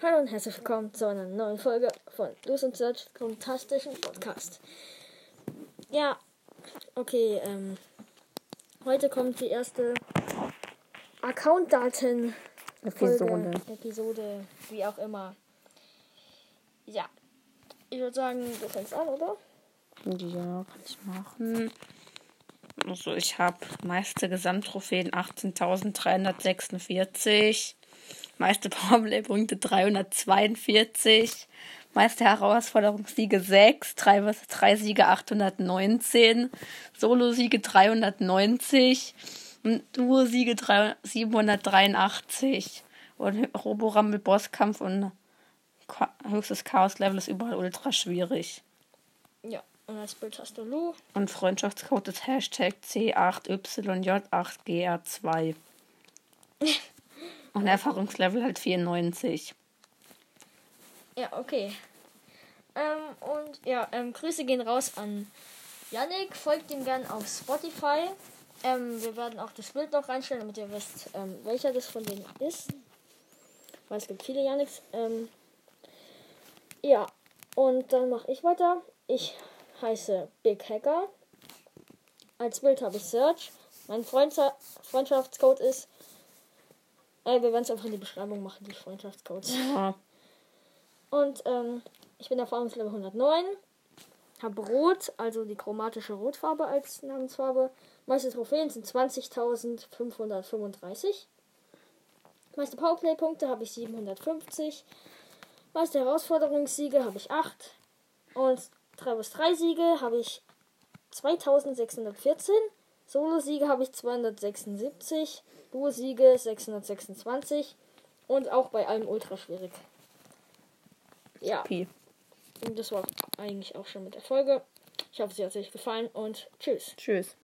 Hallo und herzlich willkommen zu einer neuen Folge von Lose und Search fantastischen Podcast. Ja, okay, ähm, heute kommt die erste Account-Daten Episode. Episode, wie auch immer. Ja, ich würde sagen, du fängst an, oder? Ja, kann ich machen. Also ich habe meiste Gesamttrophäen 18.346. Meiste Powerplay-Punkte 342. Meiste Herausforderungssiege 6. Drei, drei Siege 819. Solo-Siege 390. Und Duo-Siege 783. Und Roborammel Bosskampf und höchstes Chaos-Level ist überall ultra schwierig. Ja, und als Bild hast du Lu. Und Freundschaftscode ist Hashtag C8YJ8GR2. Und Erfahrungslevel halt 94. Ja, okay. Ähm, und ja, ähm, Grüße gehen raus an Yannick. Folgt ihm gern auf Spotify. Ähm, wir werden auch das Bild noch reinstellen, damit ihr wisst, ähm, welcher das von denen ist. Weil es gibt viele Yannicks. Ähm, ja, und dann mache ich weiter. Ich heiße Big Hacker. Als Bild habe ich Search. Mein Freundschaftscode ist. Äh, wir werden es einfach in die Beschreibung machen, die Freundschaftscodes. Ja. Und ähm, ich bin Erfahrungslevel 109. Habe Rot, also die chromatische Rotfarbe als Namensfarbe. Meiste Trophäen sind 20.535. Meiste Powerplay-Punkte habe ich 750. Meiste Herausforderungssiege habe ich 8. Und 3 bis 3 Siege habe ich 2614. Solo-Siege habe ich 276. Duo-Siege 626. Und auch bei allem ultra schwierig. Ja. Und das war eigentlich auch schon mit der Folge. Ich hoffe, sie hat euch gefallen und tschüss. Tschüss.